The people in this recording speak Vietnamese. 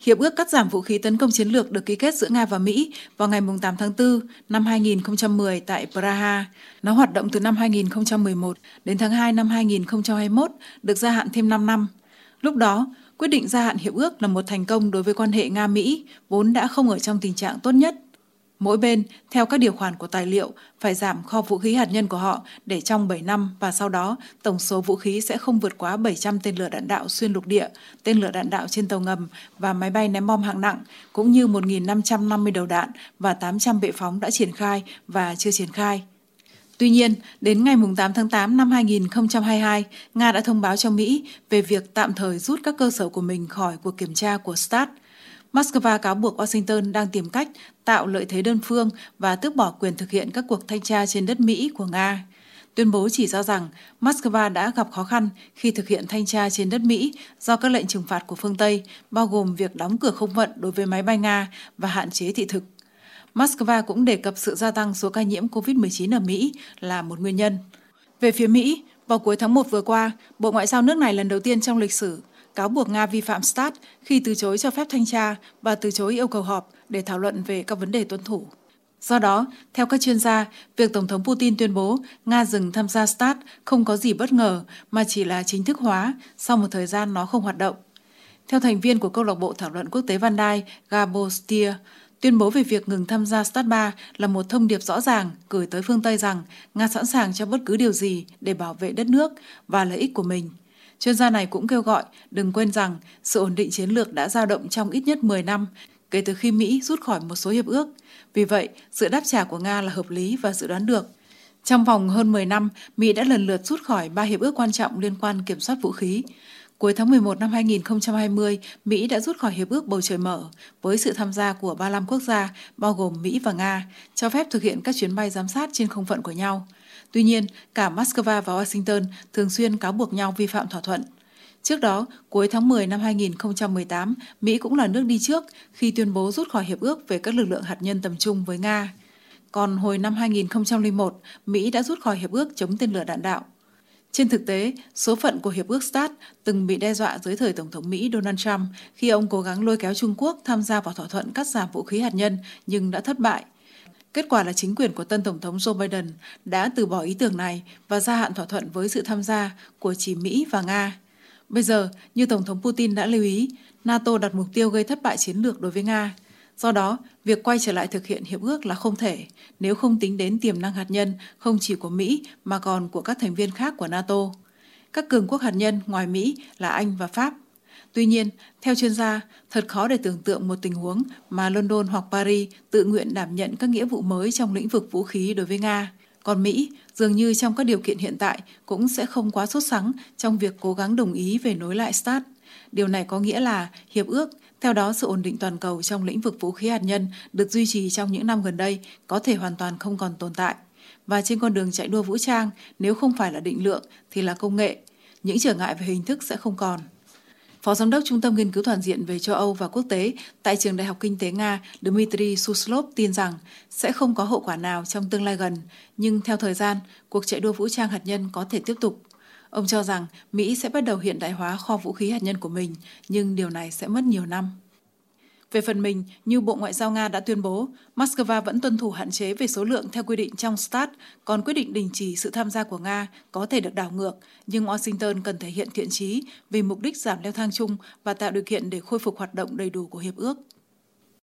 Hiệp ước cắt giảm vũ khí tấn công chiến lược được ký kết giữa Nga và Mỹ vào ngày 8 tháng 4 năm 2010 tại Praha. Nó hoạt động từ năm 2011 đến tháng 2 năm 2021, được gia hạn thêm 5 năm. Lúc đó, quyết định gia hạn hiệp ước là một thành công đối với quan hệ Nga-Mỹ, vốn đã không ở trong tình trạng tốt nhất Mỗi bên, theo các điều khoản của tài liệu, phải giảm kho vũ khí hạt nhân của họ để trong 7 năm và sau đó tổng số vũ khí sẽ không vượt quá 700 tên lửa đạn đạo xuyên lục địa, tên lửa đạn đạo trên tàu ngầm và máy bay ném bom hạng nặng, cũng như 1.550 đầu đạn và 800 bệ phóng đã triển khai và chưa triển khai. Tuy nhiên, đến ngày 8 tháng 8 năm 2022, Nga đã thông báo cho Mỹ về việc tạm thời rút các cơ sở của mình khỏi cuộc kiểm tra của START – Moscow cáo buộc Washington đang tìm cách tạo lợi thế đơn phương và tước bỏ quyền thực hiện các cuộc thanh tra trên đất Mỹ của Nga. Tuyên bố chỉ ra rằng Moscow đã gặp khó khăn khi thực hiện thanh tra trên đất Mỹ do các lệnh trừng phạt của phương Tây, bao gồm việc đóng cửa không vận đối với máy bay Nga và hạn chế thị thực. Moscow cũng đề cập sự gia tăng số ca nhiễm COVID-19 ở Mỹ là một nguyên nhân. Về phía Mỹ, vào cuối tháng 1 vừa qua, Bộ Ngoại giao nước này lần đầu tiên trong lịch sử cáo buộc Nga vi phạm START khi từ chối cho phép thanh tra và từ chối yêu cầu họp để thảo luận về các vấn đề tuân thủ. Do đó, theo các chuyên gia, việc Tổng thống Putin tuyên bố Nga dừng tham gia START không có gì bất ngờ mà chỉ là chính thức hóa sau một thời gian nó không hoạt động. Theo thành viên của câu lạc bộ thảo luận quốc tế Van dai Gabo Stier, tuyên bố về việc ngừng tham gia START 3 là một thông điệp rõ ràng gửi tới phương Tây rằng Nga sẵn sàng cho bất cứ điều gì để bảo vệ đất nước và lợi ích của mình – Chuyên gia này cũng kêu gọi đừng quên rằng sự ổn định chiến lược đã dao động trong ít nhất 10 năm kể từ khi Mỹ rút khỏi một số hiệp ước. Vì vậy, sự đáp trả của Nga là hợp lý và dự đoán được. Trong vòng hơn 10 năm, Mỹ đã lần lượt rút khỏi ba hiệp ước quan trọng liên quan kiểm soát vũ khí. Cuối tháng 11 năm 2020, Mỹ đã rút khỏi Hiệp ước Bầu Trời Mở với sự tham gia của 35 quốc gia, bao gồm Mỹ và Nga, cho phép thực hiện các chuyến bay giám sát trên không phận của nhau. Tuy nhiên, cả Moscow và Washington thường xuyên cáo buộc nhau vi phạm thỏa thuận. Trước đó, cuối tháng 10 năm 2018, Mỹ cũng là nước đi trước khi tuyên bố rút khỏi hiệp ước về các lực lượng hạt nhân tầm trung với Nga. Còn hồi năm 2001, Mỹ đã rút khỏi hiệp ước chống tên lửa đạn đạo. Trên thực tế, số phận của Hiệp ước START từng bị đe dọa dưới thời Tổng thống Mỹ Donald Trump khi ông cố gắng lôi kéo Trung Quốc tham gia vào thỏa thuận cắt giảm vũ khí hạt nhân nhưng đã thất bại. Kết quả là chính quyền của tân Tổng thống Joe Biden đã từ bỏ ý tưởng này và gia hạn thỏa thuận với sự tham gia của chỉ Mỹ và Nga. Bây giờ, như Tổng thống Putin đã lưu ý, NATO đặt mục tiêu gây thất bại chiến lược đối với Nga. Do đó, việc quay trở lại thực hiện hiệp ước là không thể nếu không tính đến tiềm năng hạt nhân không chỉ của Mỹ mà còn của các thành viên khác của NATO. Các cường quốc hạt nhân ngoài Mỹ là Anh và Pháp Tuy nhiên, theo chuyên gia, thật khó để tưởng tượng một tình huống mà London hoặc Paris tự nguyện đảm nhận các nghĩa vụ mới trong lĩnh vực vũ khí đối với Nga. Còn Mỹ, dường như trong các điều kiện hiện tại, cũng sẽ không quá sốt sắng trong việc cố gắng đồng ý về nối lại START. Điều này có nghĩa là hiệp ước, theo đó sự ổn định toàn cầu trong lĩnh vực vũ khí hạt nhân được duy trì trong những năm gần đây có thể hoàn toàn không còn tồn tại. Và trên con đường chạy đua vũ trang, nếu không phải là định lượng thì là công nghệ, những trở ngại về hình thức sẽ không còn. Phó Giám đốc Trung tâm Nghiên cứu Toàn diện về châu Âu và quốc tế tại Trường Đại học Kinh tế Nga Dmitry Suslov tin rằng sẽ không có hậu quả nào trong tương lai gần, nhưng theo thời gian, cuộc chạy đua vũ trang hạt nhân có thể tiếp tục. Ông cho rằng Mỹ sẽ bắt đầu hiện đại hóa kho vũ khí hạt nhân của mình, nhưng điều này sẽ mất nhiều năm. Về phần mình, như Bộ Ngoại giao Nga đã tuyên bố, Moscow vẫn tuân thủ hạn chế về số lượng theo quy định trong START, còn quyết định đình chỉ sự tham gia của Nga có thể được đảo ngược, nhưng Washington cần thể hiện thiện trí vì mục đích giảm leo thang chung và tạo điều kiện để khôi phục hoạt động đầy đủ của hiệp ước.